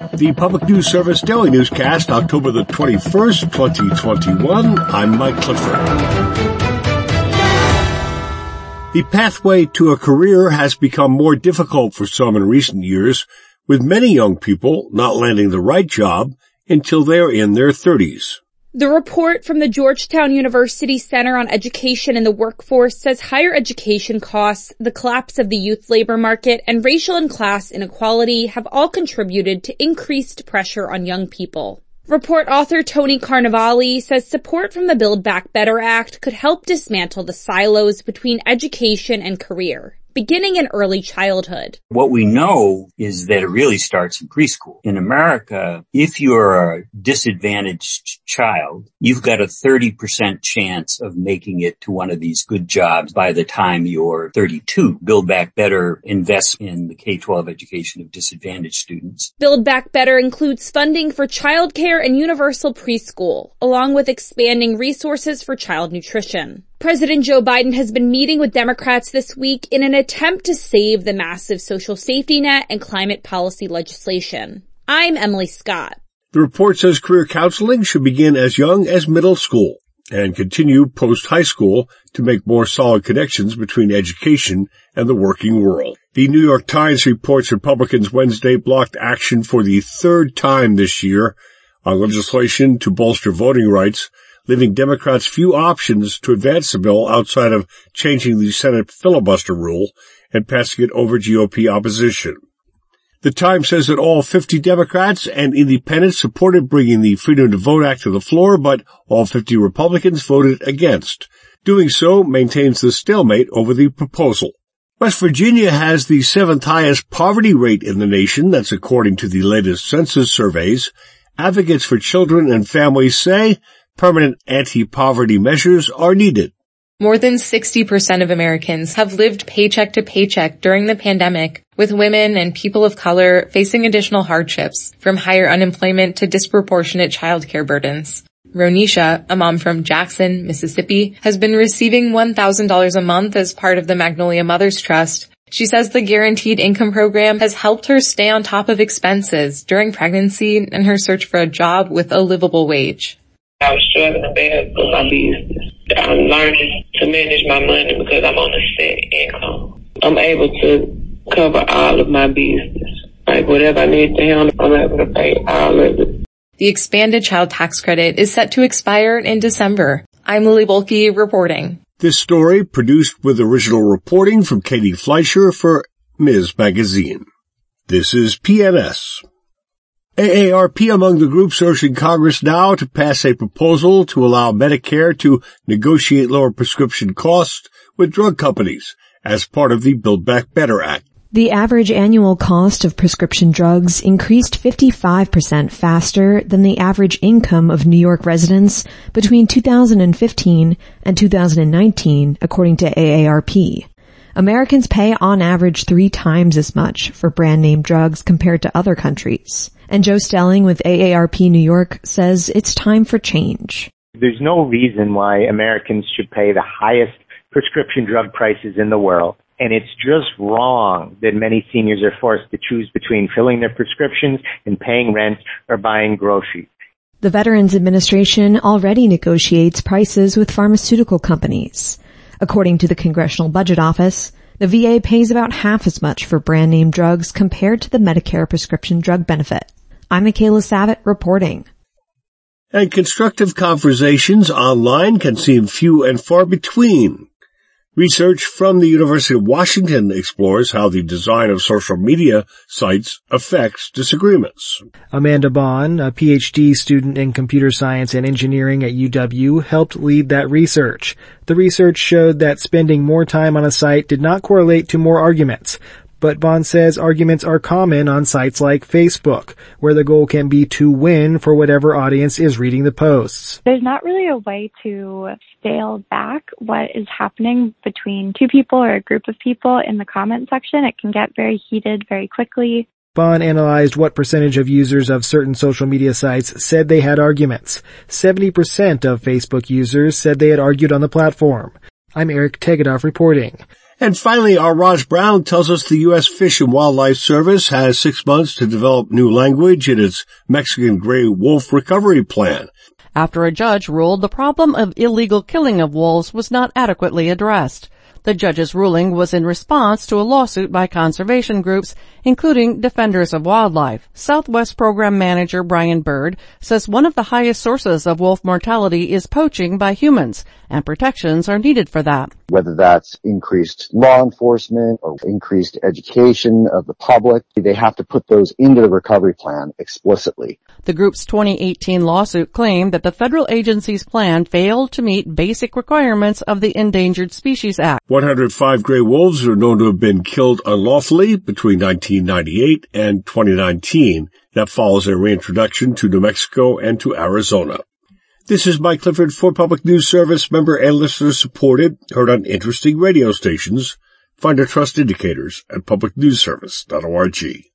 The Public News Service Daily Newscast, October the 21st, 2021. I'm Mike Clifford. The pathway to a career has become more difficult for some in recent years, with many young people not landing the right job until they are in their 30s. The report from the Georgetown University Center on Education and the Workforce says higher education costs, the collapse of the youth labor market, and racial and class inequality have all contributed to increased pressure on young people. Report author Tony Carnevale says support from the Build Back Better Act could help dismantle the silos between education and career beginning in early childhood. What we know is that it really starts in preschool. In America, if you're a disadvantaged child, you've got a 30% chance of making it to one of these good jobs by the time you're 32. Build Back Better invests in the K-12 education of disadvantaged students. Build Back Better includes funding for childcare and universal preschool, along with expanding resources for child nutrition. President Joe Biden has been meeting with Democrats this week in an attempt to save the massive social safety net and climate policy legislation. I'm Emily Scott. The report says career counseling should begin as young as middle school and continue post high school to make more solid connections between education and the working world. The New York Times reports Republicans Wednesday blocked action for the third time this year on legislation to bolster voting rights leaving Democrats few options to advance the bill outside of changing the Senate filibuster rule and passing it over GOP opposition. The Times says that all 50 Democrats and independents supported bringing the Freedom to Vote Act to the floor, but all 50 Republicans voted against. Doing so maintains the stalemate over the proposal. West Virginia has the seventh highest poverty rate in the nation. That's according to the latest census surveys. Advocates for children and families say permanent anti-poverty measures are needed. More than 60% of Americans have lived paycheck to paycheck during the pandemic, with women and people of color facing additional hardships, from higher unemployment to disproportionate childcare burdens. Ronisha, a mom from Jackson, Mississippi, has been receiving $1,000 a month as part of the Magnolia Mothers Trust. She says the Guaranteed Income Program has helped her stay on top of expenses during pregnancy and her search for a job with a livable wage. I was struggling bad with my business. I'm learning to manage my money because I'm on a set income. I'm able to cover all of my business. Like whatever I need to handle, I'm able to pay all of it. The expanded child tax credit is set to expire in December. I'm Lily Bohlke reporting. This story produced with original reporting from Katie Fleischer for Ms. Magazine. This is PNS. AARP among the groups urging Congress now to pass a proposal to allow Medicare to negotiate lower prescription costs with drug companies as part of the Build Back Better Act. The average annual cost of prescription drugs increased 55% faster than the average income of New York residents between 2015 and 2019, according to AARP. Americans pay on average three times as much for brand name drugs compared to other countries. And Joe Stelling with AARP New York says it's time for change. There's no reason why Americans should pay the highest prescription drug prices in the world. And it's just wrong that many seniors are forced to choose between filling their prescriptions and paying rent or buying groceries. The Veterans Administration already negotiates prices with pharmaceutical companies. According to the Congressional Budget Office, the VA pays about half as much for brand name drugs compared to the Medicare prescription drug benefit. I'm Michaela Savitt reporting. And constructive conversations online can seem few and far between. Research from the University of Washington explores how the design of social media sites affects disagreements. Amanda Baughan, a PhD student in computer science and engineering at UW, helped lead that research. The research showed that spending more time on a site did not correlate to more arguments, but Baughan says arguments are common on sites like Facebook, where the goal can be to win for whatever audience is reading the posts. There's not really a way to scale back what is happening between two people or a group of people in the comment section. It can get very heated very quickly. Baughan analyzed what percentage of users of certain social media sites said they had arguments. 70% of Facebook users said they had argued on the platform. I'm Eric Tegethoff reporting. And finally, our Roz Brown tells us the U.S. Fish and Wildlife Service has six months to develop new language in its Mexican gray wolf recovery plan. After a judge ruled the problem of illegal killing of wolves was not adequately addressed. The judge's ruling was in response to a lawsuit by conservation groups, including Defenders of Wildlife. Southwest Program Manager Bryan Bird says one of the highest sources of wolf mortality is poaching by humans, and protections are needed for that. Whether that's increased law enforcement or increased education of the public, they have to put those into the recovery plan explicitly. The group's 2018 lawsuit claimed that the federal agency's plan failed to meet basic requirements of the Endangered Species Act. 105 gray wolves are known to have been killed unlawfully between 1998 and 2019. That follows their reintroduction to New Mexico and to Arizona. This is Mike Clifford for Public News Service, member and listener supported, heard on interesting radio stations. Find our trust indicators at publicnewsservice.org.